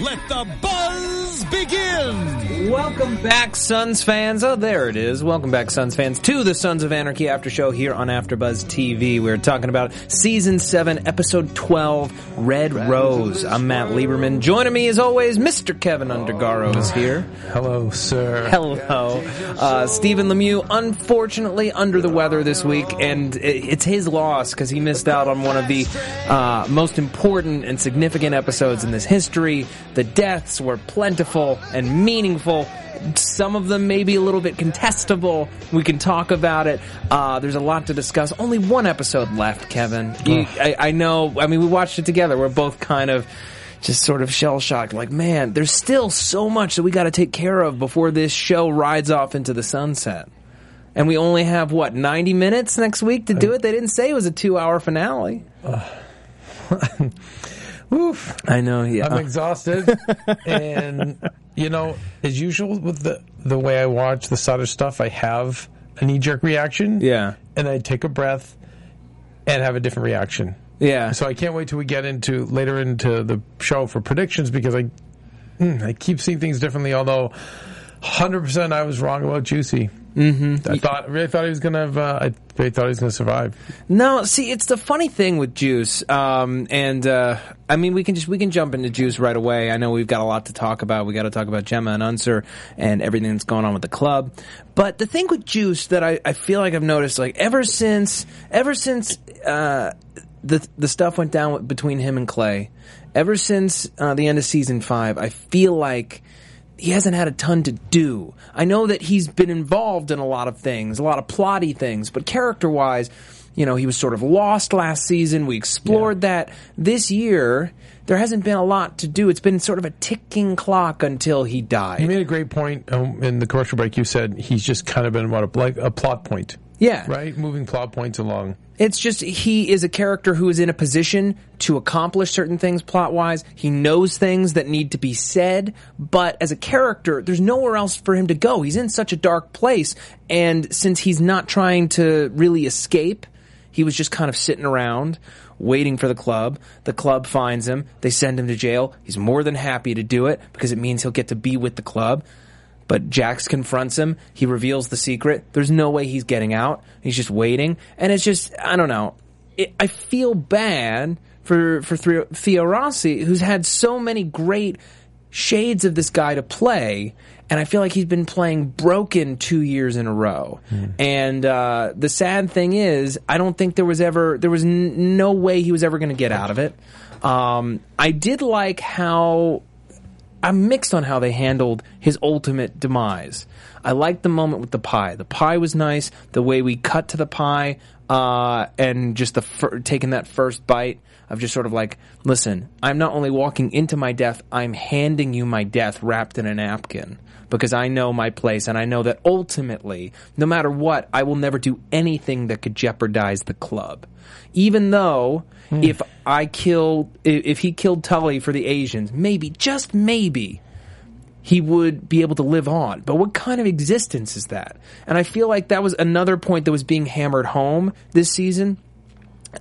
let the buzz begin! Welcome back, Sons fans. Oh, there it is. Welcome back, Sons fans, to the Sons of Anarchy after show here on AfterBuzz TV. We're talking about season seven, episode twelve, Red Rose. I'm Matt Lieberman. Joining me, as always, Mr. Kevin Undergaro is here. Hello, sir. Hello, uh, Stephen Lemieux. Unfortunately, under the weather this week, and it's his loss because he missed out on one of the uh, most important and significant episodes in this history. The deaths were plentiful and meaningful. Some of them may be a little bit contestable. We can talk about it. Uh, there's a lot to discuss. Only one episode left, Kevin. You, I, I know. I mean, we watched it together. We're both kind of just sort of shell shocked. Like, man, there's still so much that we got to take care of before this show rides off into the sunset. And we only have what 90 minutes next week to do it. They didn't say it was a two-hour finale. Oof. I know. Yeah. I'm exhausted. and, you know, as usual with the, the way I watch the Sutter stuff, I have a knee jerk reaction. Yeah. And I take a breath and have a different reaction. Yeah. So I can't wait till we get into later into the show for predictions because I mm, I keep seeing things differently. Although, hundred percent, I was wrong about Juicy. Mm-hmm. I thought really thought he was gonna have. Uh, I really thought he was gonna survive. No, see, it's the funny thing with Juice, um, and uh, I mean, we can just we can jump into Juice right away. I know we've got a lot to talk about. We got to talk about Gemma and Unser and everything that's going on with the club. But the thing with Juice that I, I feel like I've noticed, like ever since ever since uh, the the stuff went down with, between him and Clay, ever since uh, the end of season five, I feel like he hasn't had a ton to do. I know that he's been involved in a lot of things, a lot of plotty things, but character wise, you know, he was sort of lost last season. We explored that. This year, there hasn't been a lot to do. It's been sort of a ticking clock until he died. You made a great point um, in the commercial break. You said he's just kind of been what a, like a plot point, yeah. right? Moving plot points along. It's just he is a character who is in a position to accomplish certain things plot wise. He knows things that need to be said, but as a character, there's nowhere else for him to go. He's in such a dark place, and since he's not trying to really escape, he was just kind of sitting around waiting for the club. The club finds him. They send him to jail. He's more than happy to do it because it means he'll get to be with the club. But Jax confronts him. He reveals the secret. There's no way he's getting out. He's just waiting. And it's just, I don't know. It, I feel bad for, for Theo- Rossi, who's had so many great shades of this guy to play. And I feel like he's been playing broken two years in a row. And uh, the sad thing is, I don't think there was ever, there was n- no way he was ever going to get out of it. Um, I did like how I'm mixed on how they handled his ultimate demise. I liked the moment with the pie. The pie was nice. The way we cut to the pie uh, and just the fir- taking that first bite of just sort of like, listen, I'm not only walking into my death, I'm handing you my death wrapped in a napkin because I know my place and I know that ultimately, no matter what, I will never do anything that could jeopardize the club. Even though if I killed, if he killed Tully for the Asians, maybe, just maybe, he would be able to live on. But what kind of existence is that? And I feel like that was another point that was being hammered home this season.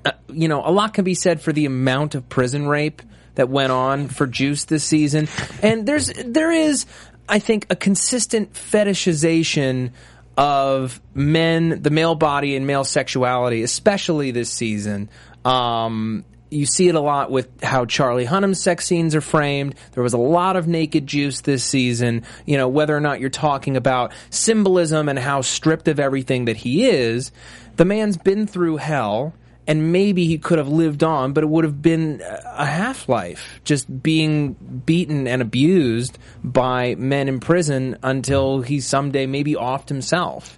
Uh, you know, a lot can be said for the amount of prison rape that went on for Juice this season. And there's there is I think a consistent fetishization of men, the male body and male sexuality, especially this season. Um you see it a lot with how Charlie Hunnam's sex scenes are framed. There was a lot of naked juice this season. You know, whether or not you're talking about symbolism and how stripped of everything that he is, the man's been through hell and maybe he could have lived on, but it would have been a half life, just being beaten and abused by men in prison until he someday maybe offed himself.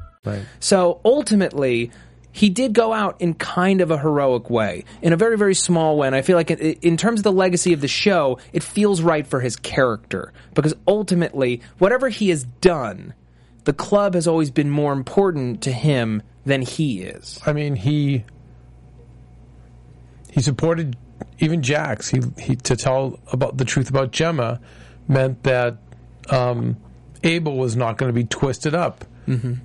Right. So ultimately, he did go out in kind of a heroic way, in a very, very small way. And I feel like, in, in terms of the legacy of the show, it feels right for his character. Because ultimately, whatever he has done, the club has always been more important to him than he is. I mean, he he supported even Jax. He he to tell about the truth about Gemma meant that um, Abel was not going to be twisted up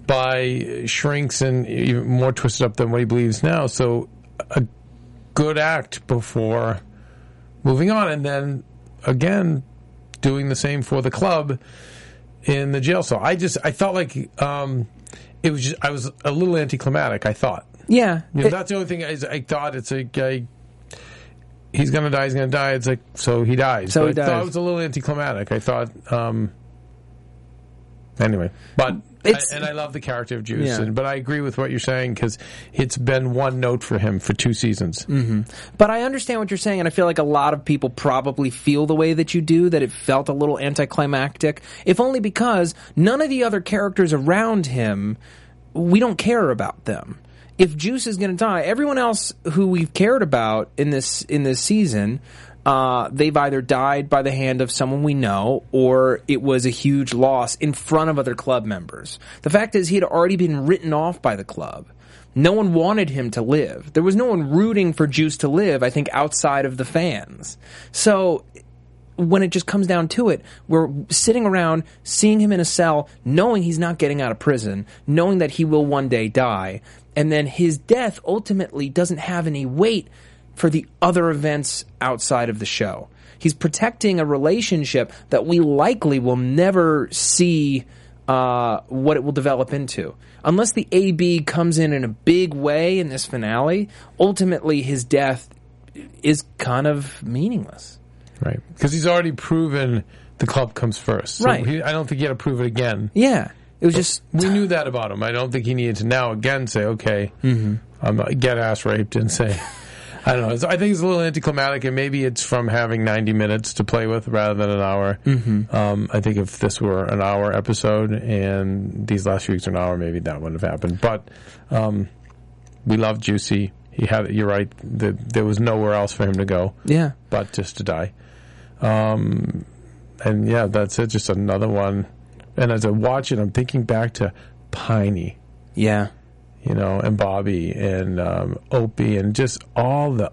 by shrinks and even more twisted up than what he believes now. So a good act before moving on, and then again doing the same for the club in the jail cell. I just I felt like um, it was just I was a little anticlimactic. I thought. Yeah. You know, it- that's the only thing is I thought it's a guy. He's gonna die. He's gonna die. It's like so he dies. So But he I thought dies. it was a little anticlimactic. I thought. um Anyway, but It's- I, and I love the character of Juice, Yeah. and, but I agree with what you're saying because it's been one note for him for two seasons. Mm-hmm. But I understand what you're saying, and I feel like a lot of people probably feel the way that you do, that it felt a little anticlimactic, if only because none of the other characters around him, we don't care about them. If Juice is going to die, everyone else who we've cared about in this in this season, uh, they've either died by the hand of someone we know, or it was a huge loss in front of other club members. The fact is, he had already been written off by the club. No one wanted him to live. There was no one rooting for Juice to live, I think, outside of the fans. So when it just comes down to it, we're sitting around seeing him in a cell, knowing he's not getting out of prison, knowing that he will one day die, and then his death ultimately doesn't have any weight for the other events outside of the show. He's protecting a relationship that we likely will never see uh, what it will develop into. Unless the AB comes in in a big way in this finale, ultimately his death is kind of meaningless. Right. Because he's already proven the club comes first. So Right. he, I don't think he had to prove it again. Yeah. It was just We knew that about him. I don't think he needed to now again say, okay, I'm not, get ass raped and say, I don't know. It's, I think it's a little anticlimactic, and maybe it's from having 90 minutes to play with rather than an hour. Mm-hmm. Um, I think if this were an hour episode and these last few weeks are an hour, maybe that wouldn't have happened. But um, we love Juicy. He had. You're right. The, there was nowhere else for him to go yeah. but just to die. Um, and yeah, that's it. Just another one. And as I watch it, I'm thinking back to Piney, Yeah. You know, and Bobby and um, Opie, and just all the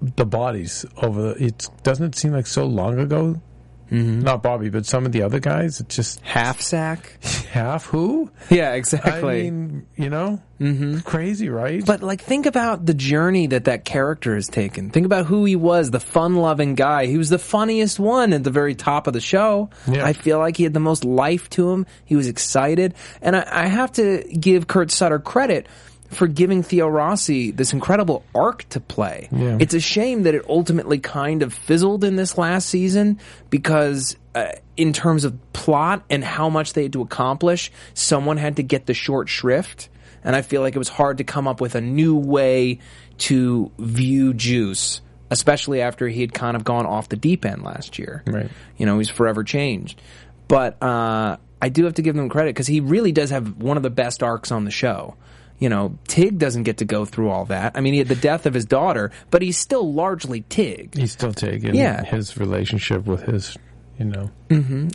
the bodies over. It doesn't seem like so long ago? Mm-hmm. Not Bobby, but some of the other guys. Just Half sack. half who? Yeah, exactly. I mean, you know, mm-hmm. crazy, right? but like, think about the journey that that character has taken. Think about who he was, the fun-loving guy. He was the funniest one at the very top of the show. Yeah. I feel like he had the most life to him. He was excited, and I, I have to give Kurt Sutter credit for giving Theo Rossi this incredible arc to play. Yeah. It's a shame that it ultimately kind of fizzled in this last season because, uh, in terms of plot and how much they had to accomplish, someone had to get the short shrift. And I feel like it was hard to come up with a new way to view Juice, especially after he had kind of gone off the deep end last year. Right. You know, he's forever changed. But uh, I do have to give him credit because he really does have one of the best arcs on the show. You know, Tig doesn't get to go through all that. I mean, he had the death of his daughter, but he's still largely Tig. He's still taking Yeah. his relationship with his, you know.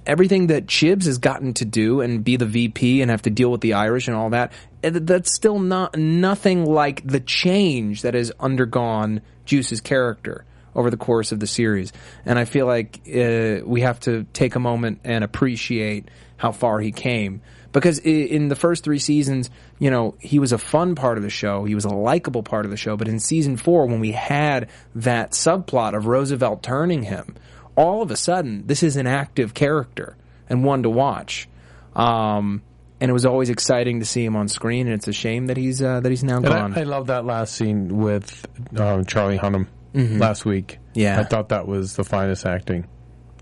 everything that Chibs has gotten to do and be the VP and have to deal with the Irish and all that, eh, that's still not nothing like the change that has undergone Juice's character over the course of the series. And I feel like uh, we have to take a moment and appreciate how far he came. Because in the first three seasons, you know, he was a fun part of the show. He was a likable part of the show. But in season four, when we had that subplot of Roosevelt turning him, all of a sudden, this is an active character and one to watch. Um, and it was always exciting to see him on screen, and it's a shame that he's uh, that he's now And gone. I, I love that last scene with um, Charlie Hunnam last week. Mm-hmm. Yeah. I thought that was the finest acting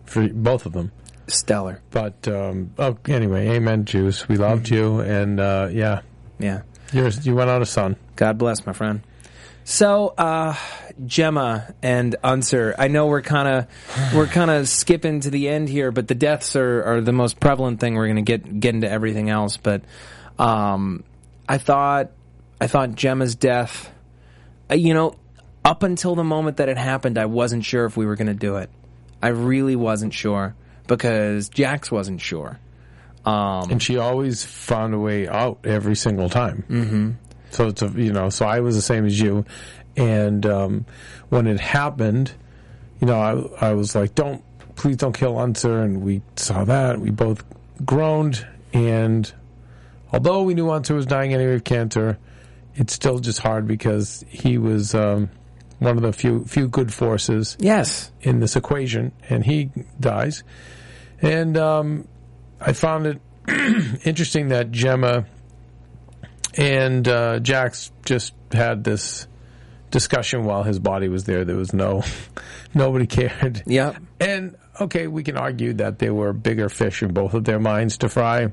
for both of them. Stellar, But um, oh, anyway, amen, Juice. We loved Mm-hmm. you, and uh, yeah, yeah. you're, you went out of sun. God bless, my friend. So, uh, Gemma and Unser, I know we're kind of we're kind of skipping to the end here, but the deaths are, are the most prevalent thing. We're going to get get into everything else, but um, I thought I thought Gemma's death. uh, You know, up until the moment that it happened, I wasn't sure if we were going to do it. I really wasn't sure because Jax wasn't sure. Um, and she always found a way out every single time. Mm-hmm. So it's a, you know, so I was the same as you, and um, when it happened, you know, I I was like, don't please don't kill Unser, and we saw that we both groaned, and although we knew Unser was dying anyway of cancer, it's still just hard because he was um, one of the few few good forces yes, in this equation, and he dies. And um, I found it interesting that Gemma and uh, Jax just had this discussion while his body was there. There was no nobody cared. Yep. And okay, we can argue that there were bigger fish in both of their minds to fry.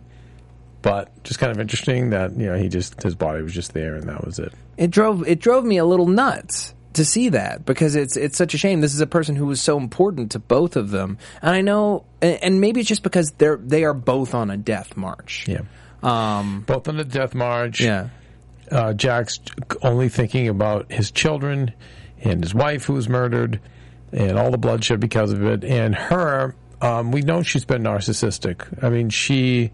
But just kind of interesting that you know he just his body was just there and that was it. it drove it drove me a little nuts to see that because it's it's such a shame. This is a person who was so important to both of them, and I know, and, and maybe it's just because they're they are both on a death march. Yeah, Um. both on the death march. Yeah. uh, Jack's only thinking about his children and his wife who was murdered and all the bloodshed because of it. And her, um, we know she's been narcissistic. I mean, she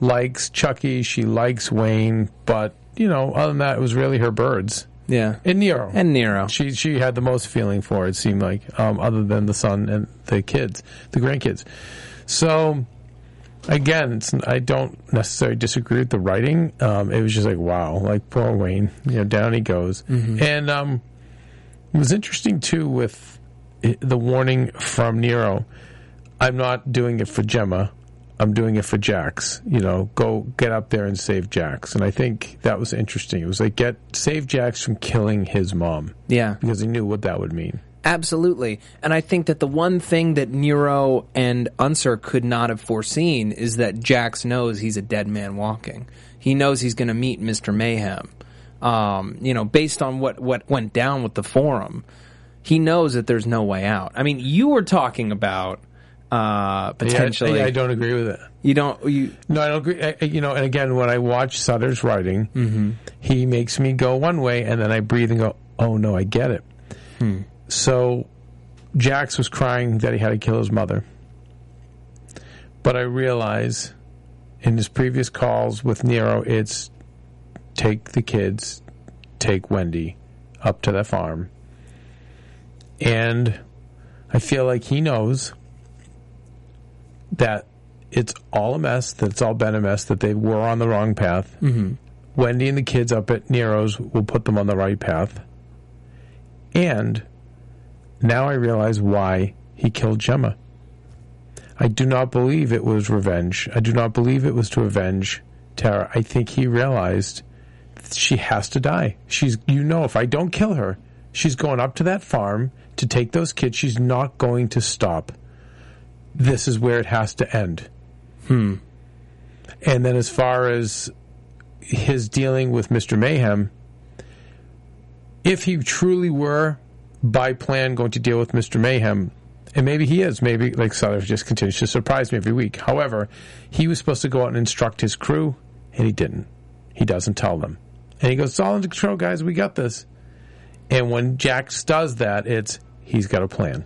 likes Chucky, she likes Wayne, but you know, other than that, it was really her birds Yeah. and Nero. And Nero. She she had the most feeling for it. seemed like, um, other than the son and the kids, the grandkids. So again, it's, I don't necessarily disagree with the writing. Um, it was just like wow, like poor Wayne, you know, down he goes. And um, it was interesting too with the warning from Nero. I'm not doing it for Gemma. I'm doing it for Jax. You know, go get up there and save Jax. And I think that was interesting. It was like get save Jax from killing his mom Yeah. because he knew what that would mean. Absolutely. And I think that the one thing that Nero and Unser could not have foreseen is that Jax knows he's a dead man walking. He knows he's going to meet Mr. Mayhem. Um, you know, based on what, what went down with the forum, he knows that there's no way out. I mean, you were talking about uh, potentially. Yeah, I, I don't agree with it. You don't. You No, I don't agree. I, you know, and again, when I watch Sutter's writing, he makes me go one way, and then I breathe and go, "Oh no, I get it." So, Jax was crying that he had to kill his mother, but I realize in his previous calls with Nero, it's take the kids, take Wendy up to the farm, and I feel like he knows that it's all a mess, that it's all been a mess, that they were on the wrong path. Mm-hmm. Wendy and the kids up at Nero's will put them on the right path. And now I realize why he killed Gemma. I do not believe it was revenge. I do not believe it was to avenge Tara. I think he realized she has to die. She's, you know, if I don't kill her, she's going up to that farm to take those kids. She's not going to stop this is where it has to end. Hmm. And then as far as his dealing with Mr. Mayhem, if he truly were by plan going to deal with Mr. Mayhem, and maybe he is, maybe like Sutter just continues to surprise me every week. However, he was supposed to go out and instruct his crew, and he didn't. He doesn't tell them. And he goes, It's all under control, guys, we got this. And when Jax does that, it's he's got a plan.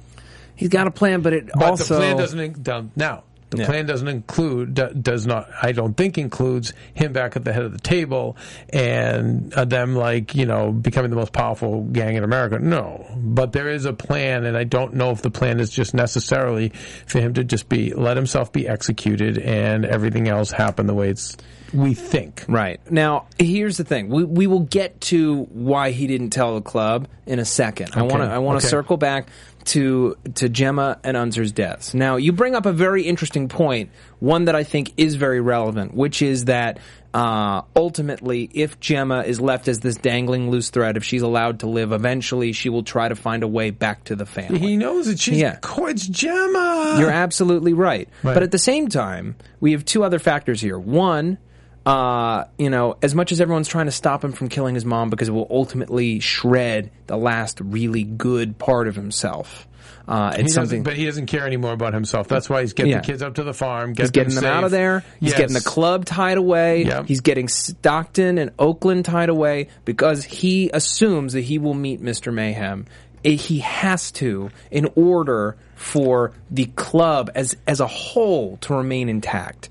He's got a plan, but it But also the plan doesn't in- now. The Yeah. plan doesn't include does not I don't think includes him back at the head of the table and uh, them like you know becoming the most powerful gang in America. No, but there is a plan, and I don't know if the plan is just necessarily for him to just be let himself be executed and everything else happen the way it's we think. Right. Now, here's the thing. We we will get to why he didn't tell the club in a second. I want to I want to Okay. circle back to to Gemma and Unser's deaths. Now, you bring up a very interesting point, one that I think is very relevant, which is that uh, ultimately, if Gemma is left as this dangling loose thread, if she's allowed to live, eventually she will try to find a way back to the family. He knows that she's Yeah. yeah. it's Gemma. You're absolutely right. Right. But at the same time, we have two other factors here. One, uh, you know, as much as everyone's trying to stop him from killing his mom because it will ultimately shred the last really good part of himself. Uh, it's something. but he doesn't care anymore about himself. That's why he's getting Yeah. the kids up to the farm. Get He's getting them safe. out of there. He's Yes. getting the club tied away. Yep. He's getting Stockton and Oakland tied away because he assumes that he will meet Mr. Mayhem. Eh, He has to in order for the club as as a whole to remain intact.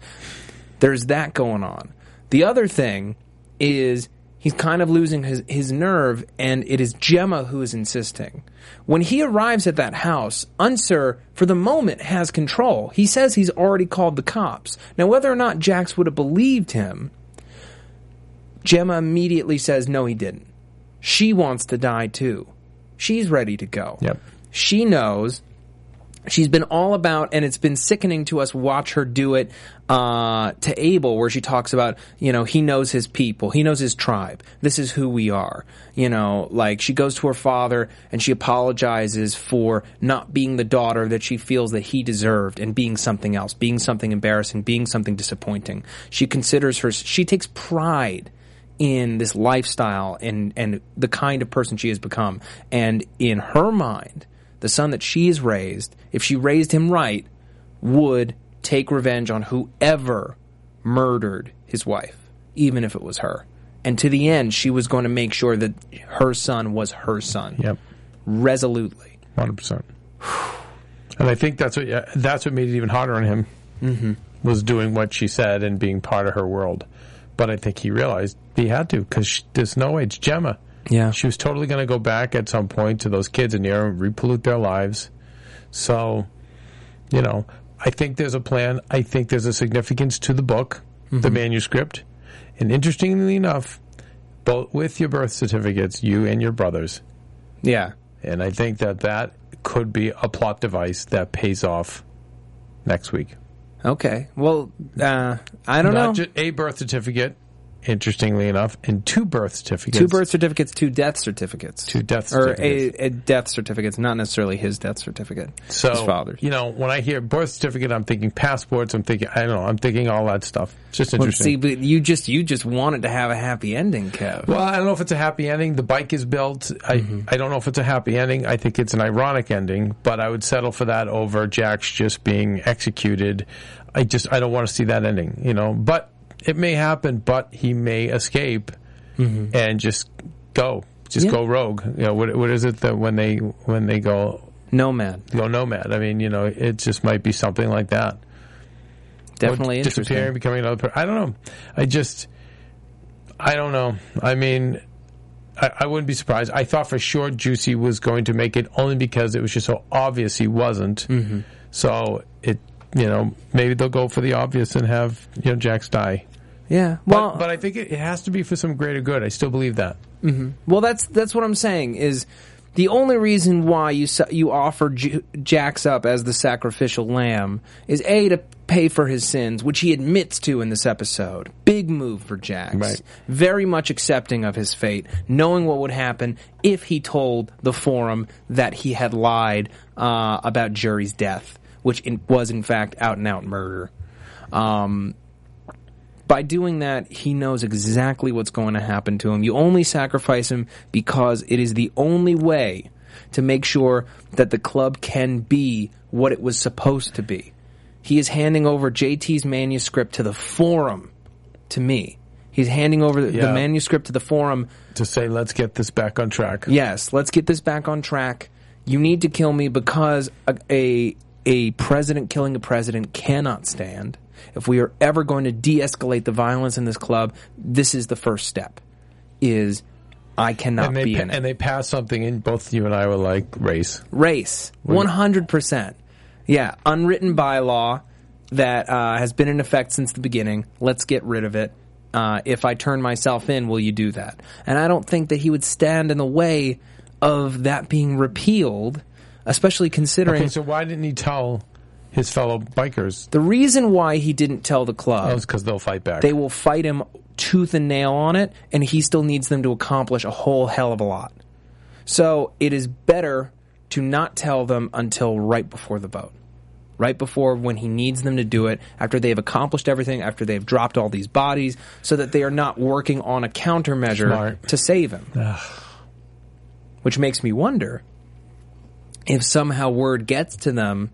There's that going on. The other thing is he's kind of losing his, his nerve, and it is Gemma who is insisting. When he arrives at that house, Unser, for the moment, has control. He says he's already called the cops. Now, whether or not Jax would have believed him, Gemma immediately says, no, he didn't. She wants to die too. She's ready to go. Yep. She knows she's been all about and it's been sickening to us watch her do it uh, to abel where she talks about you know he knows his people he knows his tribe this is who we are you know like she goes to her father and she apologizes for not being the daughter that she feels that he deserved and being something else being something embarrassing being something disappointing. She considers her she takes pride in this lifestyle and and the kind of person she has become. And in her mind the son that she has raised if she raised him right would take revenge on whoever murdered his wife even if it was her and to the end she was going to make sure that her son was her son Yep. resolutely Hundred percent. And I think that's what yeah, that's what made it even harder on him. Mm-hmm. Was doing what she said and being part of her world. But I think he realized he had to because there's no way it's Gemma. Yeah. she was totally going to go back at some point to those kids in there and repollute their lives. So, you know, I think there's a plan. I think there's a significance to the book, the manuscript, and interestingly enough, both with your birth certificates, you and your brothers, yeah and I think that that could be a plot device that pays off next week. okay well uh, i don't know Not just a birth certificate, interestingly enough, and two birth certificates. two birth certificates two death certificates Two death or certificates. a, a death certificates not necessarily his death certificate So, his father's you know, when I hear birth certificate, I'm thinking passports. I'm thinking, I don't know, I'm thinking all that stuff. It's just Well, interesting. see, but you just you just wanted to have a happy ending, Kev. Well, I don't know if it's a happy ending. The bike is built. I, Mm-hmm. I don't know if it's a happy ending. I think it's an ironic ending, but I would settle for that over Jax just being executed. I just I don't want to see that ending, you know. But it may happen. But he may escape and just go, just Mm-hmm. Yeah. go rogue. You know, what what is it that when they when they go Nomad, go nomad? I mean, you know, it just might be something like that. definitely Or disappearing, becoming another person. I don't know. I just, I don't know. I mean, I, I wouldn't be surprised. I thought for sure Juicy was going to make it only because it was just so obvious he wasn't. Mm-hmm. So it, you know, maybe they'll go for the obvious and have you know Jax die. Yeah, But, well, but I think it, it has to be for some greater good. I still believe that. well, that's that's what I'm saying. Is the only reason why you you offer Ju- Jax up as the sacrificial lamb is a to pay for his sins, which he admits to in this episode. Big move for Jax. Right. Very much accepting of his fate, knowing what would happen if he told the forum that he had lied uh, about Jury's death, which in, was in fact out and out murder. Um, By doing that, he knows exactly what's going to happen to him. You only sacrifice him because it is the only way to make sure that the club can be what it was supposed to be. He is handing over JT's manuscript to the forum to me. He's handing over the, the manuscript to the forum To say, let's get this back on track. Yes, let's get this back on track. You need to kill me because a, a a president killing a president cannot stand. If we are ever going to de-escalate the violence in this club, this is the first step. Is I cannot And they, be in it. and they passed something in. Both you and I were like race. Race, one hundred percent. Yeah, unwritten bylaw that uh, has been in effect since the beginning. Let's get rid of it. Uh, if I turn myself in, will you do that? And I don't think that he would stand in the way of that being repealed, especially considering Okay, so why didn't he tell his fellow bikers? the reason why he didn't tell the club. It's because they'll fight back. they will fight him tooth and nail on it, and he still needs them to accomplish a whole hell of a lot. So it is better to not tell them until right before the vote. Right before when he needs them to do it, after they've accomplished everything, after they've dropped all these bodies, so that they are not working on a countermeasure Smart. to save him. Which makes me wonder if somehow word gets to them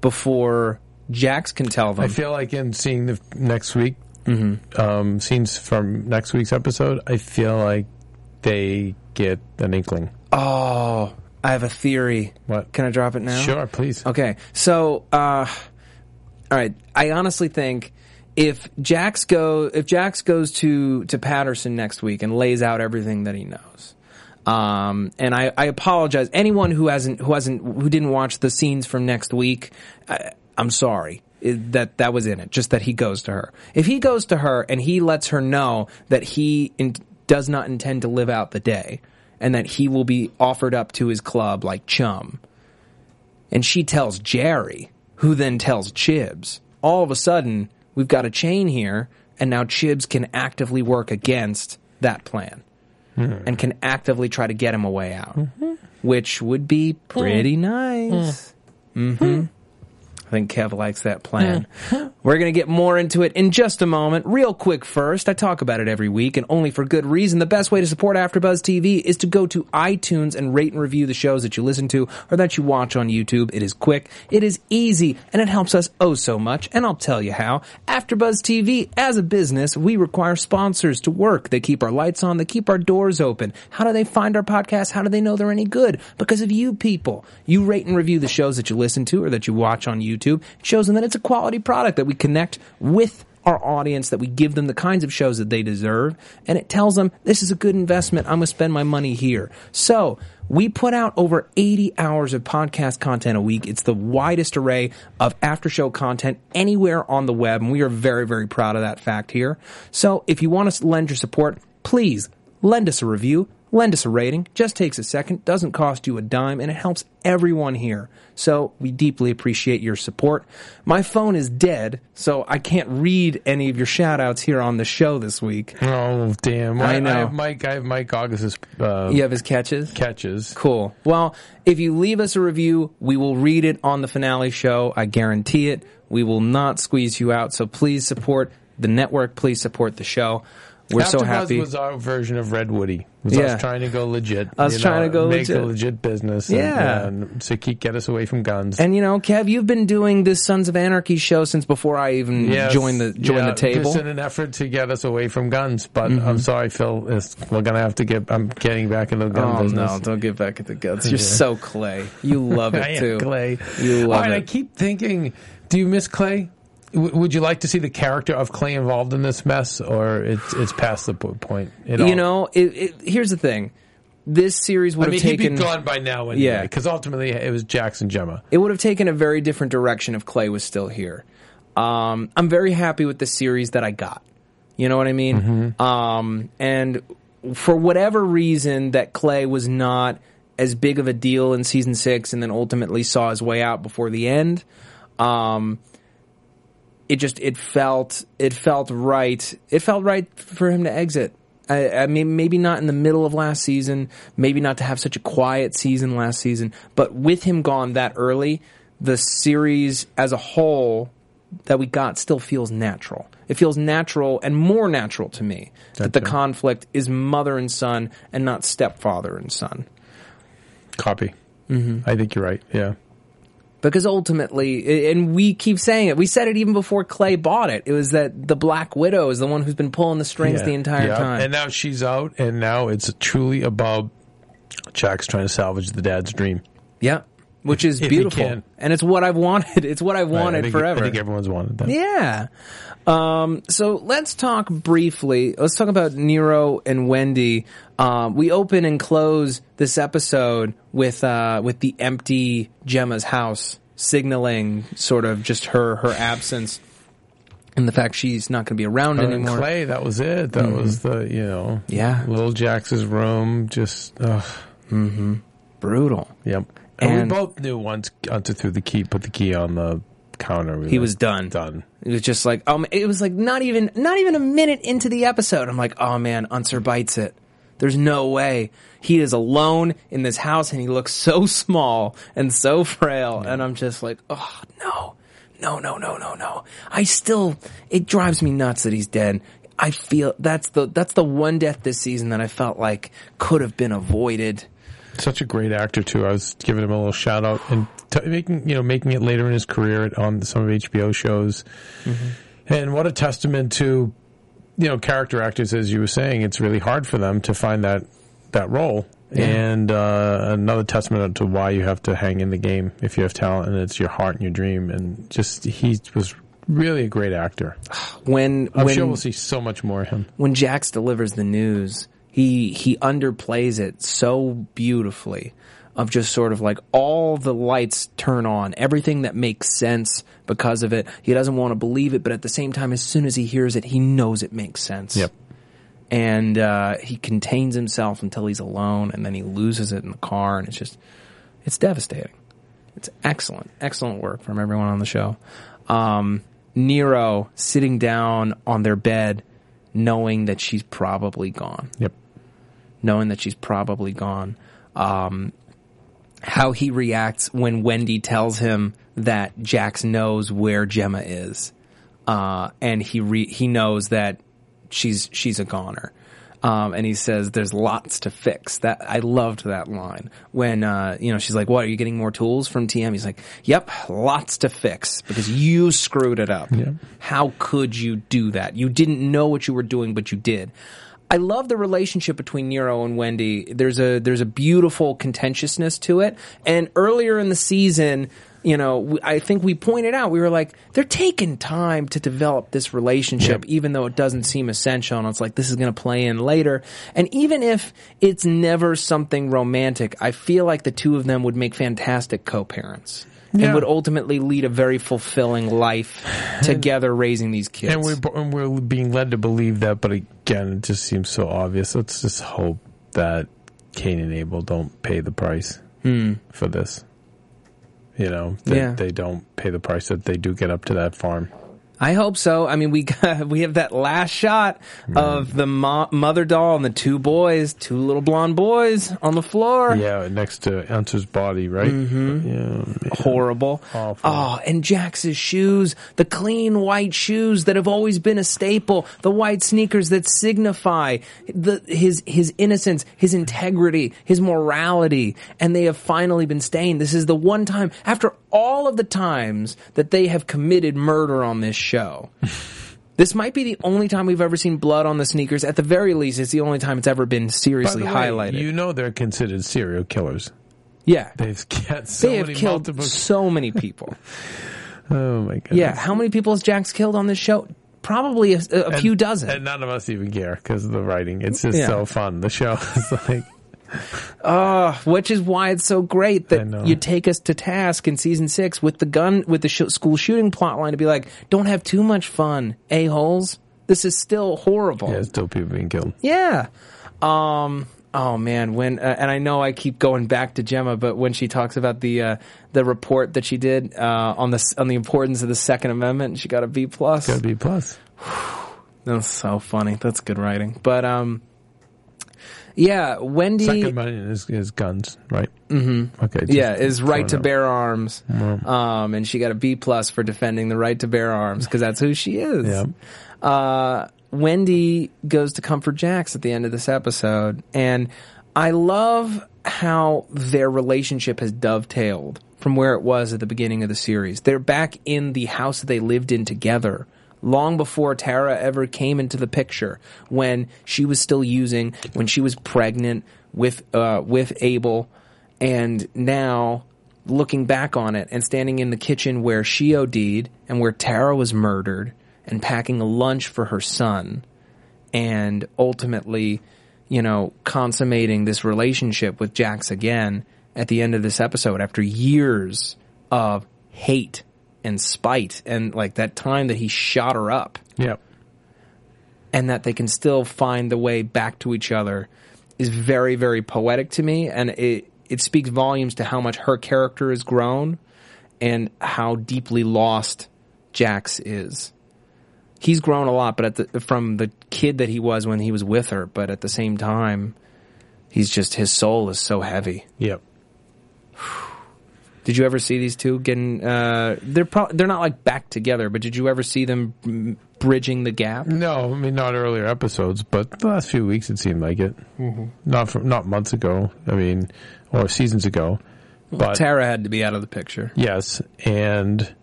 before Jax can tell them. I feel like in seeing the next week Mm-hmm. um, scenes from next week's episode, I feel like they get an inkling. Oh, I have a theory. What? Can I drop it now? Sure, please. Okay. So, uh, all right. I honestly think if Jax go if Jax goes to to Patterson next week and lays out everything that he knows. Um, and I, I apologize. Anyone who hasn't who hasn't who didn't watch the scenes from next week, I, I'm sorry that that was in it. Just that he goes to her. If he goes to her and he lets her know that he in, does not intend to live out the day, and that he will be offered up to his club like chum, and she tells Jerry, who then tells Chibs. All of a sudden, we've got a chain here, and now Chibs can actively work against that plan and can actively try to get him a way out, mm-hmm. which would be pretty nice. Mm. Mm-hmm. hmm I think Kev likes that plan. We're going to get more into it in just a moment. Real quick first, I talk about it every week and only for good reason. The best way to support AfterBuzz TV is to go to iTunes and rate and review the shows that you listen to or that you watch on YouTube. It is quick, it is easy, and it helps us oh so much. And I'll tell you how. AfterBuzz TV, as a business, we require sponsors to work. They keep our lights on, they keep our doors open. How do they find our podcast? How do they know they're any good? Because of you people. You rate and review the shows that you listen to or that you watch on YouTube. It shows them that it's a quality product, that we connect with our audience, that we give them the kinds of shows that they deserve, and it tells them this is a good investment. I'm going to spend my money here. So, we put out over 80 hours of podcast content a week. It's the widest array of after show content anywhere on the web, and we are very, very proud of that fact here. So, if you want to lend your support, please lend us a review, lend us a rating. Just takes a second, doesn't cost you a dime, and it helps everyone here. So we deeply appreciate your support. My phone is dead, so I can't read any of your shout outs here on the show this week. Oh damn! I know. I have Mike. I have Mike August's uh, You have his catches? catches. Cool. Well, if you leave us a review, we will read it on the finale show. I guarantee it. We will not squeeze you out. So please support the network. Please support the show. We're so AfterBuzz happy. was our version of Red Woody. It was Yeah. us trying to go legit. Us you trying to go make legit. a legit business. Yeah. and, and to keep get us away from guns. And you know, Kev, you've been doing this Sons of Anarchy show since before I even Yes. joined the joined Yeah, the table. Just in an effort to get us away from guns. But Mm-hmm. I'm sorry, Phil. We're gonna have to get. I'm getting back into the gun Oh business. no! Don't get back at the guts. You're so Clay. You love it I too. am Clay. You love All right, I keep thinking. Do you miss Clay? W- would you like to see the character of Clay involved in this mess, or it's it's past the point? You all- know, it, it, here's the thing. This series would I mean, have taken he'd be gone by now anyway. Yeah. because ultimately it was Jackson Gemma. it would have taken a very different direction if Clay was still here. Um, I'm very happy with the series that I got. You know what I mean? Mm-hmm. Um, and for whatever reason that Clay was not as big of a deal in season six and then ultimately saw his way out before the end, um, it just it felt it felt right. It felt right for him to exit. I, I mean, maybe not in the middle of last season, maybe not to have such a quiet season last season, but with him gone that early, the series as a whole that we got still feels natural. It feels natural and more natural to me that the Gotcha. conflict is mother and son and not stepfather and son. Copy. Mm-hmm. I think you're right. Yeah. Because ultimately, and we keep saying it, we said it even before Clay bought it. It was that the Black Widow is the one who's been pulling the strings Yeah. the entire Yeah. time. And now she's out, and now it's truly about Jax trying to salvage the dad's dream. yeah, which is If beautiful, and it's what I've wanted. It's what I've Right, I wanted think- forever. I think everyone's wanted that. Yeah. Um, so let's talk briefly. Let's talk about Nero and Wendy. Um, we open and close this episode with uh, with the empty Gemma's house, signaling sort of just her her absence and the fact she's not going to be around And anymore. Clay, that was it. That was the you know, Yeah. little Jax's room. Just, ugh. Brutal. yep. And, And- we both knew once Hunter threw the key, put the key on the counter. we He was done. Done. It was just like um, it was like not even not even a minute into the episode. I'm like, oh man, Unser bites it. There's no way he is alone in this house, and he looks so small and so frail. And I'm just like, oh no, no, no, no, no, no. I still, it drives me nuts that he's dead. I feel that's the that's the one death this season that I felt like could have been avoided. Such a great actor too. I was giving him a little shout out and t- making you know making it later in his career on some of HBO shows. And what a testament to you know character actors, as you were saying. It's really hard for them to find that that role. And uh, another testament to why you have to hang in the game if you have talent and it's your heart and your dream. And just he was really a great actor. When I'm when sure we'll see so much more of him. when Jax delivers the news, he he underplays it so beautifully of just sort of like all the lights turn on, everything that makes sense because of it. He doesn't want to believe it, but at the same time, as soon as he hears it, he knows it makes sense. Yep. And uh, he contains himself until he's alone, and then he loses it in the car, and it's just it's devastating. It's excellent, excellent work from everyone on the show. Um, Nero sitting down on their bed, knowing that she's probably gone, Yep. Knowing that she's probably gone. Um, how he reacts when Wendy tells him that Jax knows where Gemma is, uh, and he re- he knows that she's she's a goner. Um, and he says, "There's lots to fix." That I loved that line when uh, you know she's like, "What are you getting more tools from TM?" He's like, "Yep, lots to fix because you screwed it up. How could you do that? You didn't know what you were doing, but you did." I love the relationship between Nero and Wendy. There's a there's a beautiful contentiousness to it. And earlier in the season, you know, I think we pointed out we were like they're taking time to develop this relationship, even though it doesn't seem essential. And it's like this is going to play in later. And even if it's never something romantic, I feel like the two of them would make fantastic co-parents. And would ultimately lead a very fulfilling life together, raising these kids. And we're, and we're being led to believe that, but again, it just seems so obvious. Let's just hope that Cain and Abel don't pay the price hmm. for this. You know, that Yeah. they don't pay the price that they do get up to that farm. I hope so. I mean, we got, we have that last shot of the mo- mother doll and the two boys, two little blonde boys on the floor. Yeah, next to Hunter's body, right? Mm-hmm. Yeah. Horrible. Awful. Oh, and Jax's shoes, the clean white shoes that have always been a staple, the white sneakers that signify the, his, his innocence, his integrity, his morality, and they have finally been stained. This is the one time, after all of the times that they have committed murder on this show. This might be the only time we've ever seen blood on the sneakers. At the very least, it's the only time it's ever been seriously way, highlighted. you know they're considered serial killers. yeah. They've got so They have many killed multiple. so many people. Oh my god! Yeah, how many people has Jax killed on this show? Probably a, a few dozen. and none of us even care because of the writing. It's just Yeah. so fun. The show is like which is why it's so great that you take us to task in season six with the gun, with the sh- school shooting plotline to be like, don't have too much fun, a holes. This is still horrible. yeah, still people being killed. Yeah. Um. Oh man, when uh, and I know I keep going back to Gemma, but when she talks about the uh, the report that she did uh, on the on the importance of the Second Amendment, she got a B plus. Got to be plus. That's so funny. That's good writing. But um Yeah, Wendy. Second Amendment is, is guns, right? Mm-hmm. Okay. just yeah, is right to bear arms. Um, and she got a B plus for defending the right to bear arms because that's who she is. Yeah. Uh, Wendy goes to comfort Jax at the end of this episode, and I love how their relationship has dovetailed from where it was at the beginning of the series. They're back in the house that they lived in together. Long before Tara ever came into the picture, when she was still using, when she was pregnant with uh, with Abel, and now looking back on it and standing in the kitchen where she OD'd and where Tara was murdered and packing a lunch for her son and ultimately, you know, consummating this relationship with Jax again at the end of this episode after years of hate and spite and like that time that he shot her up Yeah. and that they can still find the way back to each other is very very poetic to me and it it speaks volumes to how much her character has grown and how deeply lost Jax is. He's grown a lot but at the from the kid that he was when he was with her but at the same time he's just his soul is so heavy. Yep. Did you ever see these two getting uh they're pro- they're not like back together but did you ever see them bridging the gap? No, I mean not earlier episodes, but the last few weeks it seemed like it. Mm-hmm. Not from not months ago. I mean, or seasons ago. But Tara had to be out of the picture. yes, and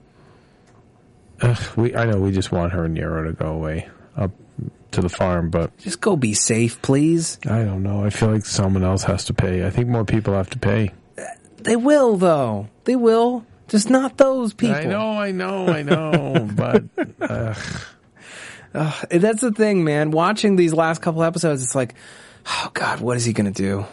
ugh, we I know we just want her and Nero to go away up to the farm, but Just go be safe, please. I don't know. I feel like someone else has to pay. I think more people have to pay. They will, though. They will. Just not those people. I know, I know, I know, but That's the thing, man. Watching these last couple episodes, it's like, oh God, what is he going to do?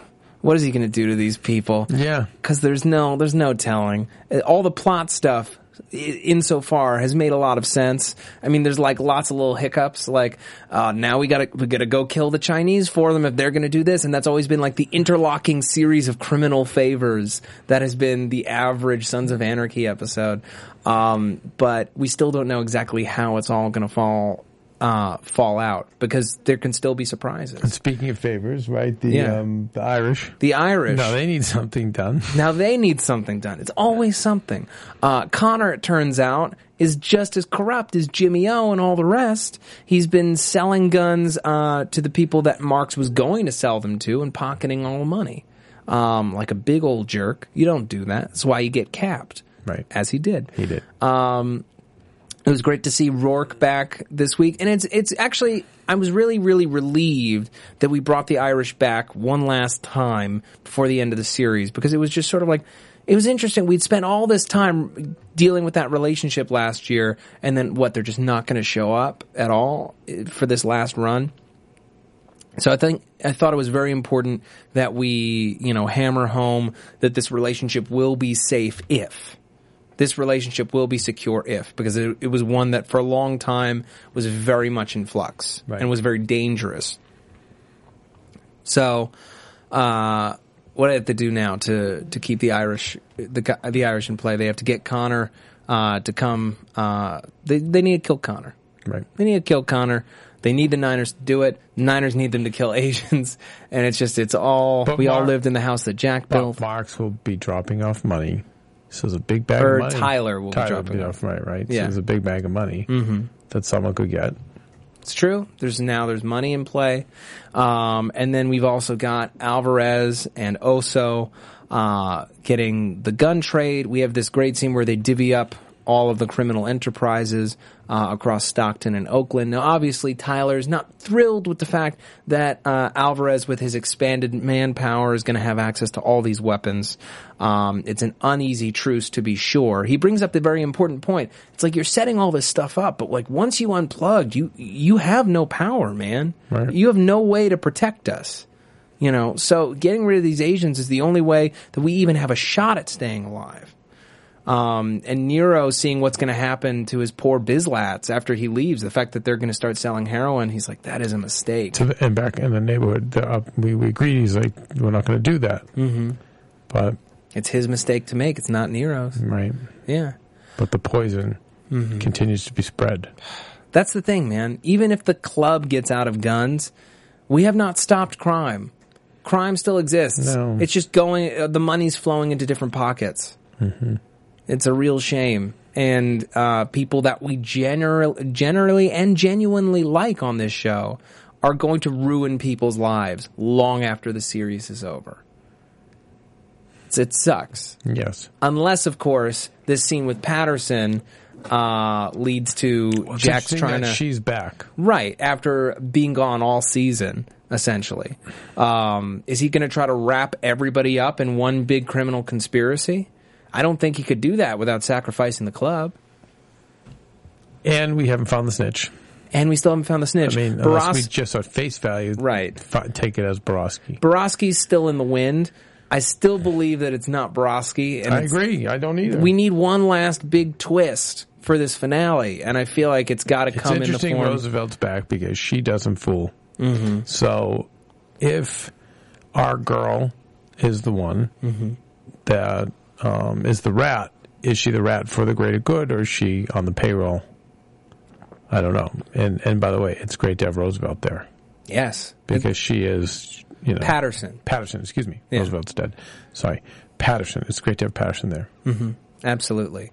What is he going to do to these people? yeah. Because there's no, there's no telling. Uh, All the plot stuff, insofar, has made a lot of sense. I mean, there's like lots of little hiccups. Like, uh, now we gotta, we gotta go kill the Chinese for them if they're gonna do this. And that's always been like the interlocking series of criminal favors that has been the average Sons of Anarchy episode. Um, but we still don't know exactly how it's all gonna fall, uh, fall out because there can still be surprises. Speaking of favors, right? The Yeah. um, the Irish. The Irish. No, they need something done. Now they need something done. It's always something. Uh, Connor, it turns out, is just as corrupt as Jimmy O and all the rest. He's been selling guns uh, to the people that Marks was going to sell them to and pocketing all the money. Um, like a big old jerk. You don't do that. That's why you get capped. Right. As he did. He did. It was great to see Rourke back this week, and it's it's actually I was really really relieved that we brought the Irish back one last time before the end of the series because it was just sort of like it was interesting. We'd spent all this time dealing with that relationship last year, and then what? They're just not going to show up at all eh, for this last run. So I think I thought it was very important that we, you know, hammer home that this relationship will be safe if this relationship will be secure if because it, it was one that for a long time was very much in flux Right. and was very dangerous. So, uh, what do they have to do now to to keep the Irish the the Irish in play? They have to get Connor uh, to come. Uh, they they need to kill Connor. Right. They need to kill Connor. They need the Niners to do it. Niners need them to kill Asians, and it's just it's all But we all lived in the house that Jack built. Marks will be dropping off money. So it's a big bag Or of money. Tyler will be Tyler dropping will off. Right, right. Yeah. So there's a big bag of money that someone could get. It's true. There's now there's money in play, um, and then we've also got Alvarez and Oso uh, getting the gun trade. We have this great scene where they divvy up all of the criminal enterprises uh, across Stockton and Oakland. Now, obviously, Tyler's not thrilled with the fact that uh, Alvarez, with his expanded manpower, is going to have access to all these weapons. Um, it's an uneasy truce, to be sure. He brings up the very important point. It's like you're setting all this stuff up, but like once you unplugged, you you have no power, man. Right. You have no way to protect us. You know, so getting rid of these Asians is the only way that we even have a shot at staying alive. Um, and Nero seeing what's going to happen to his poor Bizlats after he leaves, the fact that they're going to start selling heroin, he's like, that is a mistake. And back in the neighborhood, the, uh, we, we agreed. He's like, we're not going to do that. Mm-hmm. But, It's his mistake to make. It's not Nero's. right. Yeah. But the poison Mm-hmm. continues to be spread. That's the thing, man. Even if the club gets out of guns, we have not stopped crime. Crime still exists. No. It's just going. Uh, the money's flowing into different pockets. Mm-hmm. It's a real shame. And uh, people that we general, generally and genuinely like on this show are going to ruin people's lives long after the series is over. It's, it sucks. Yes. Unless, of course, this scene with Patterson uh, leads to It's Jax trying to She's back. right after being gone all season. Essentially, um, is he going to try to wrap everybody up in one big criminal conspiracy? I don't think he could do that without sacrificing the club. And we haven't found the snitch. And we still haven't found the snitch. I mean, unless we just at face value, Right. fi- take it as Barosky. Barosky's still in the wind. I still believe that it's not Barosky. And I agree. I don't either. We need one last big twist for this finale, and I feel like it's got to It's come in the interesting form. Roosevelt's back because she doesn't fool. Mm-hmm. So if our girl is the one Mm-hmm. that um, is the rat, is she the rat for the greater good or is she on the payroll? I don't know. And and by the way, it's great to have Roosevelt there yes, because she is, you know, Patterson. Patterson, excuse me. Yeah. Roosevelt's dead. Sorry. Patterson. It's great to have Patterson there. Absolutely.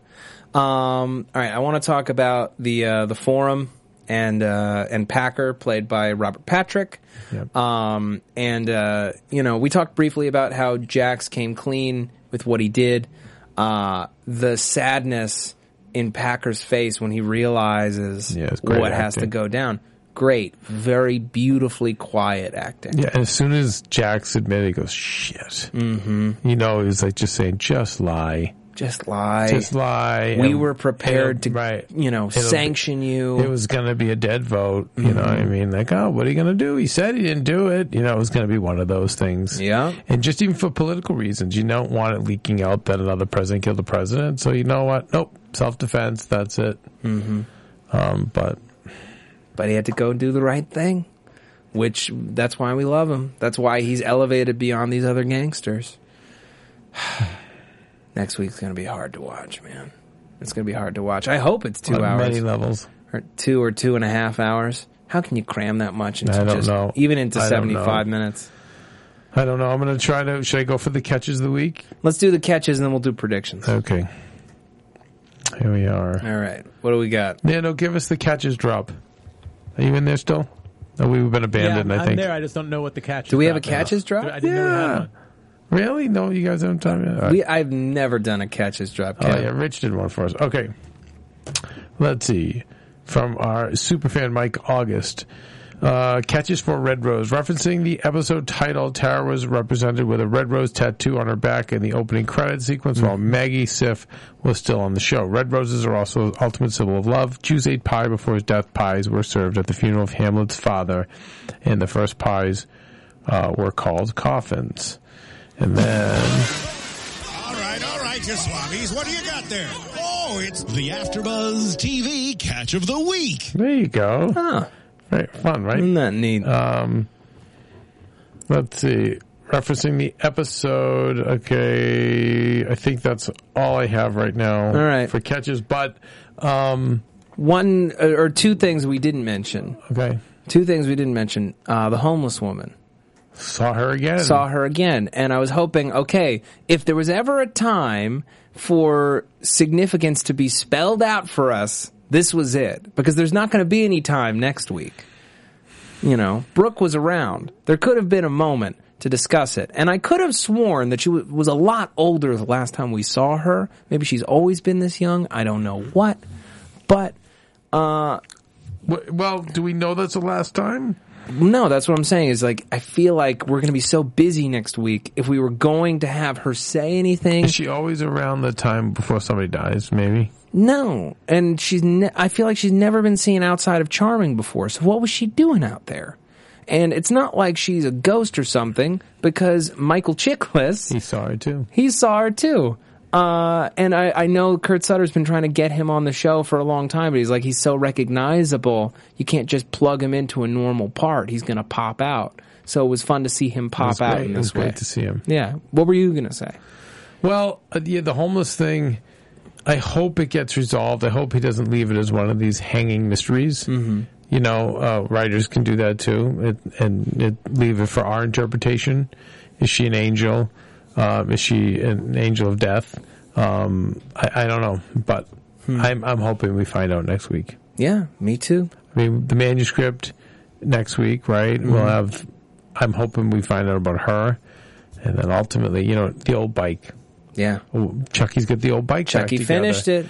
Um, all right, I want to talk about the uh, the forum and uh, and Packer, played by Robert Patrick. Yep. Um, and uh, you know, we talked briefly about how Jax came clean with what he did. Uh, the sadness in Packer's face when he realizes Yeah, what has to go down. Great, very beautifully quiet acting. Yeah, and as soon as Jax admitted, he goes, "Shit." Mm-hmm. You know, he was like just saying, "Just lie, Just lie. just lie." we were prepared to, right. you know, It'll- sanction you. It was going to be a dead vote. You know what Mm-hmm. I mean? Like, oh, what are you going to do? He said he didn't do it. You know, it was going to be one of those things. Yeah. And just even for political reasons, you don't want it leaking out that another president killed the president. So you know what? Nope. Self defense. That's it. Mm-hmm. Um, but but he had to go do the right thing, which that's why we love him. That's why he's elevated beyond these other gangsters. Next week's going to be hard to watch, man. It's going to be hard to watch. I hope it's two on hours many levels. or two or two and a half hours. How can you cram that much into I don't just know. even into I seventy five minutes? I don't know. I'm going to try to. Should I go for the catches of the week? Let's do the catches and then we'll do predictions. Okay. Here we are. All right, what do we got? Nando, give us the catches drop. Are you in there still? No, we've been abandoned. yeah, I think. am there. I just don't know what the catch. is. Do we have a drop is. catches drop? I didn't know we had Yeah. one. Really? No, you guys haven't done it. All right. We I've never done a catches drop. Oh yeah, Rich did one for us. Okay, let's see. From our superfan Mike August, uh, catches for Red Rose, referencing the episode title. Tara was represented with a red rose tattoo on her back in the opening credit sequence, while Maggie Siff was still on the show. Red roses are also the ultimate symbol of love. Juice ate pie before his death. Pies were served at the funeral of Hamlet's father, and the first pies uh, were called coffins. And then. All right, all right, you swabbies. What do you got there? Oh, it's the AfterBuzz TV Catch of the Week. There you go. Huh. Right, fun, right? Isn't that neat? Um, let's see. Referencing the episode. Okay, I think that's all I have right now. All right. for catches. But um, One uh, or two things we didn't mention. okay, Two things we didn't mention. Uh, the homeless woman. Saw her again. saw her again. And I was hoping, okay, if there was ever a time for significance to be spelled out for us, this was it. Because there's not going to be any time next week. You know, Brooke was around. There could have been a moment to discuss it. And I could have sworn that she w- was a lot older the last time we saw her. Maybe she's always been this young. I don't know what. But uh, Well, do we know that's the last time? No, that's what I'm saying. Is like I feel like we're going to be so busy next week. If we were going to have her say anything, Is she always around the time before somebody dies? Maybe. no. And she's. Ne- I feel like she's never been seen outside of Charming before. So what was she doing out there? And it's not like she's a ghost or something because Michael Chiklis He saw her too. he saw her too. Uh, and I, I know Kurt Sutter's been trying to get him on the show for a long time, but he's like, he's so recognizable. You can't just plug him into a normal part. He's going to pop out. So it was fun to see him pop out great. in It was this way. great to see him. Yeah. What were you going to say? Well, uh, yeah, the homeless thing. I hope it gets resolved. I hope he doesn't leave it as one of these hanging mysteries. Mm-hmm. You know, uh, writers can do that too, it, and it, leave it for our interpretation. Is she an angel? Um, is she an angel of death? Um, I, I don't know, but I'm I'm hoping we find out next week. Yeah, me too. I mean, the manuscript next week, right? Mm-hmm. We'll have. I'm hoping we find out about her, and then ultimately, you know, the old bike. Yeah. Oh, Chucky's got the old bike. Chucky finished it.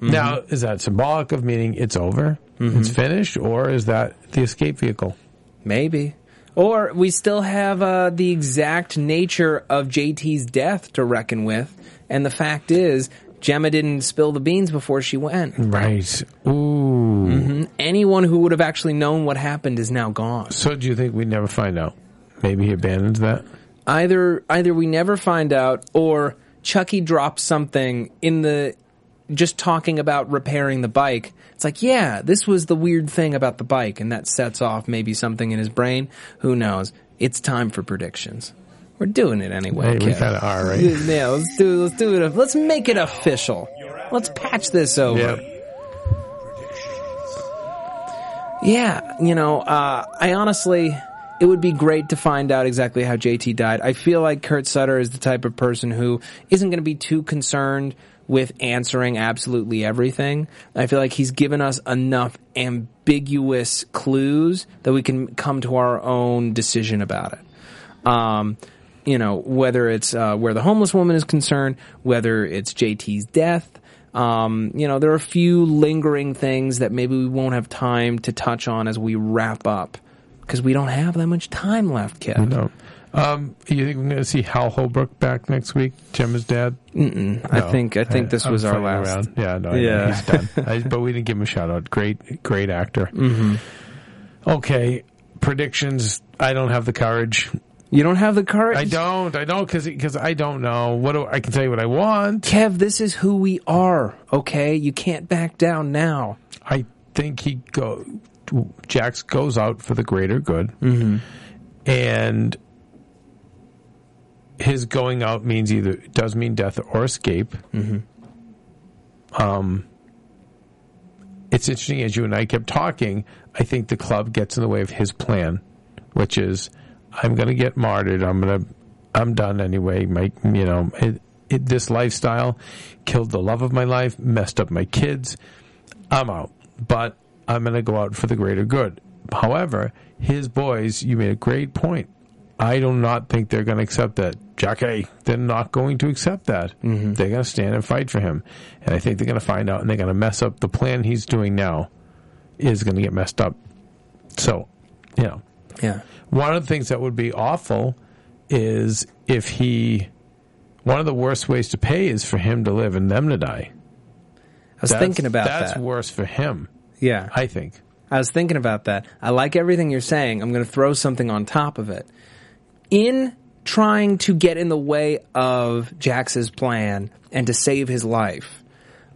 Now, is that symbolic of meaning it's over, it's finished, or is that the escape vehicle? Maybe. Or we still have uh, the exact nature of JT's death to reckon with. And the fact is, Gemma didn't spill the beans before she went. Right. Ooh. Anyone who would have actually known what happened is now gone. So, do you think we never find out? Maybe he abandons that. Either either we never find out or Chucky drops something in the just talking about repairing the bike. It's like, yeah, this was the weird thing about the bike and that sets off maybe something in his brain. Who knows? It's time for predictions. We're doing it anyway. Hey, we kind of are, right? Yeah, let's do let's do it. Let's make it official. Let's patch this over. Yep. Yeah, you know, uh, I honestly, it would be great to find out exactly how JT died. I feel like Kurt Sutter is the type of person who isn't going to be too concerned with answering absolutely everything. I feel like he's given us enough ambiguous clues that we can come to our own decision about it. Um, you know, whether it's uh, where the homeless woman is concerned, whether it's JT's death. Um, you know, there are a few lingering things that maybe we won't have time to touch on as we wrap up because we don't have that much time left, Kev. No. Um, you think we're going to see Hal Holbrook back next week? Gemma's dad? Mm-mm. I think I think this I'm was our last. around. Yeah, no, Yeah. he's done. I, but we didn't give him a shout out. Great, great actor. Mm-hmm. Okay, predictions. I don't have the courage. You don't have the courage. I don't. I don't because I don't know what do, I can tell you what I want. Kev, this is who we are. Okay, you can't back down now. I think he go. Jax goes out for the greater good, mm-hmm. and his going out means either does mean death or escape. Mm-hmm. Um, it's interesting as you and I kept talking. I think the club gets in the way of his plan, which is I'm going to get martyred. I'm going to I'm done anyway. My you know it, it, this lifestyle killed the love of my life, messed up my kids. I'm out, but I'm going to go out for the greater good. However, his boys, you made a great point. I do not think they're going to accept that. Jackie, they're not going to accept that. Mm-hmm. They're going to stand and fight for him. And I think they're going to find out and they're going to mess up the plan he's doing now is going to get messed up. So, you know, Yeah. one of the things that would be awful is if he, one of the worst ways to pay is for him to live and them to die. I was That's- thinking about that. that's that. worse for him, Yeah. I think. I was thinking about that. I like everything you're saying. I'm going to throw something on top of it. In trying to get in the way of Jax's plan and to save his life,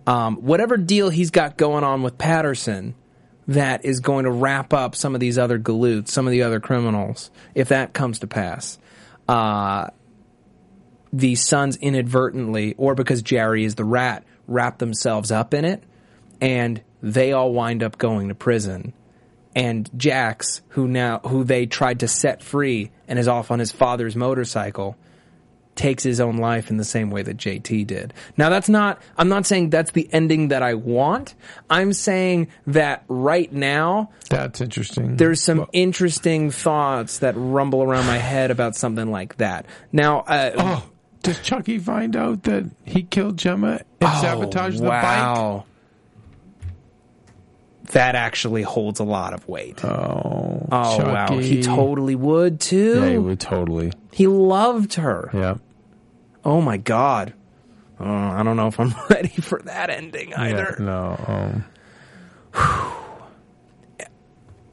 um, whatever deal he's got going on with Patterson that is going to wrap up some of these other galoots, some of the other criminals, if that comes to pass, uh, the sons inadvertently, or because Jarry is the rat, wrap themselves up in it, and they all wind up going to prison. And Jax, who now who they tried to set free and is off on his father's motorcycle, takes his own life in the same way that JT did. Now that's not I'm not saying that's the ending that I want. I'm saying that right now That's interesting. there's some Well, interesting thoughts that rumble around my head about something like that. Now, uh, oh, does Chucky find out that he killed Gemma and sabotaged the bike? That actually holds a lot of weight. Oh, oh wow, he totally would too. Yeah, he would totally. He loved her. Yeah. Oh my god. Oh, I don't know if I'm ready for that ending either. Yeah, no. Um,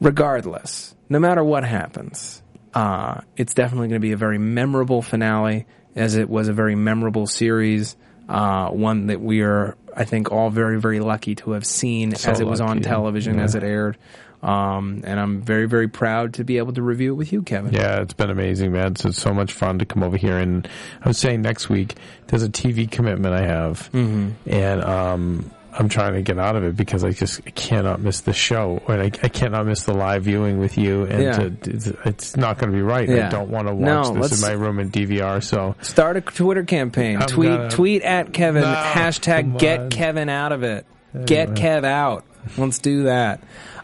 regardless, no matter what happens, uh, it's definitely going to be a very memorable finale, as it was a very memorable series. Uh, one that we are, I think, all very, very lucky to have seen So as it was on television, yeah. as it aired. Um, and I'm very, very proud to be able to review it with you, Kevin. Yeah, it's been amazing, man. It's, it's so much fun to come over here. And I was saying next week, there's a TV commitment I have. Mm-hmm. And um, I'm trying to get out of it because I just cannot miss the show and I, I cannot miss the live viewing with you and Yeah. to, it's, not going to be right. Yeah. I don't want to watch No, this in my room in DVR. So Start a Twitter campaign. I'm tweet gonna- tweet at Kevin. No, hashtag get. Kevin out of it. Get Kev out. Let's do that.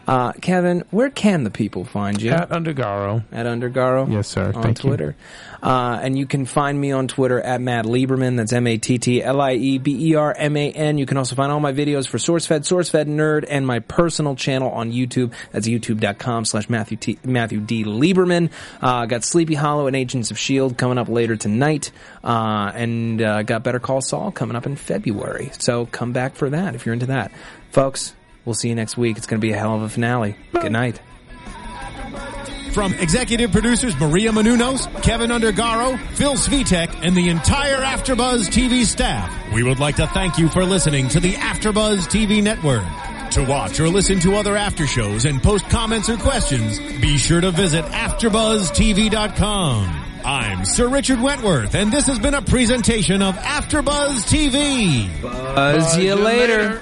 Uh, Kevin, where can the people find you? at Undergaro, at Undergaro. Yes, sir. On Thank you. Twitter. Uh, and you can find me on Twitter at Matt Lieberman. That's E M-A-T-T-L-I-E-B-E-R-M-A-N. You can also find all my videos for SourceFed, SourceFed Nerd, and my personal channel on YouTube. That's youtube.com slash Matthew T- Matthew D. Lieberman. Uh, got Sleepy Hollow and Agents of S.H.I.E.L.D. coming up later tonight. Uh, and, uh, got Better Call Saul coming up in February. So come back for that if you're into that. Folks, we'll see you next week. It's going to be a hell of a finale. Good night. From executive producers Maria Menounos, Kevin Undergaro, Phil Svitek, and the entire Afterbuzz TV staff, we would like to thank you for listening to the Afterbuzz TV network. To watch or listen to other after shows and post comments or questions, be sure to visit AfterBuzzTV.com. I'm Sir Richard Wentworth, and this has been a presentation of Afterbuzz TV. Buzz you later.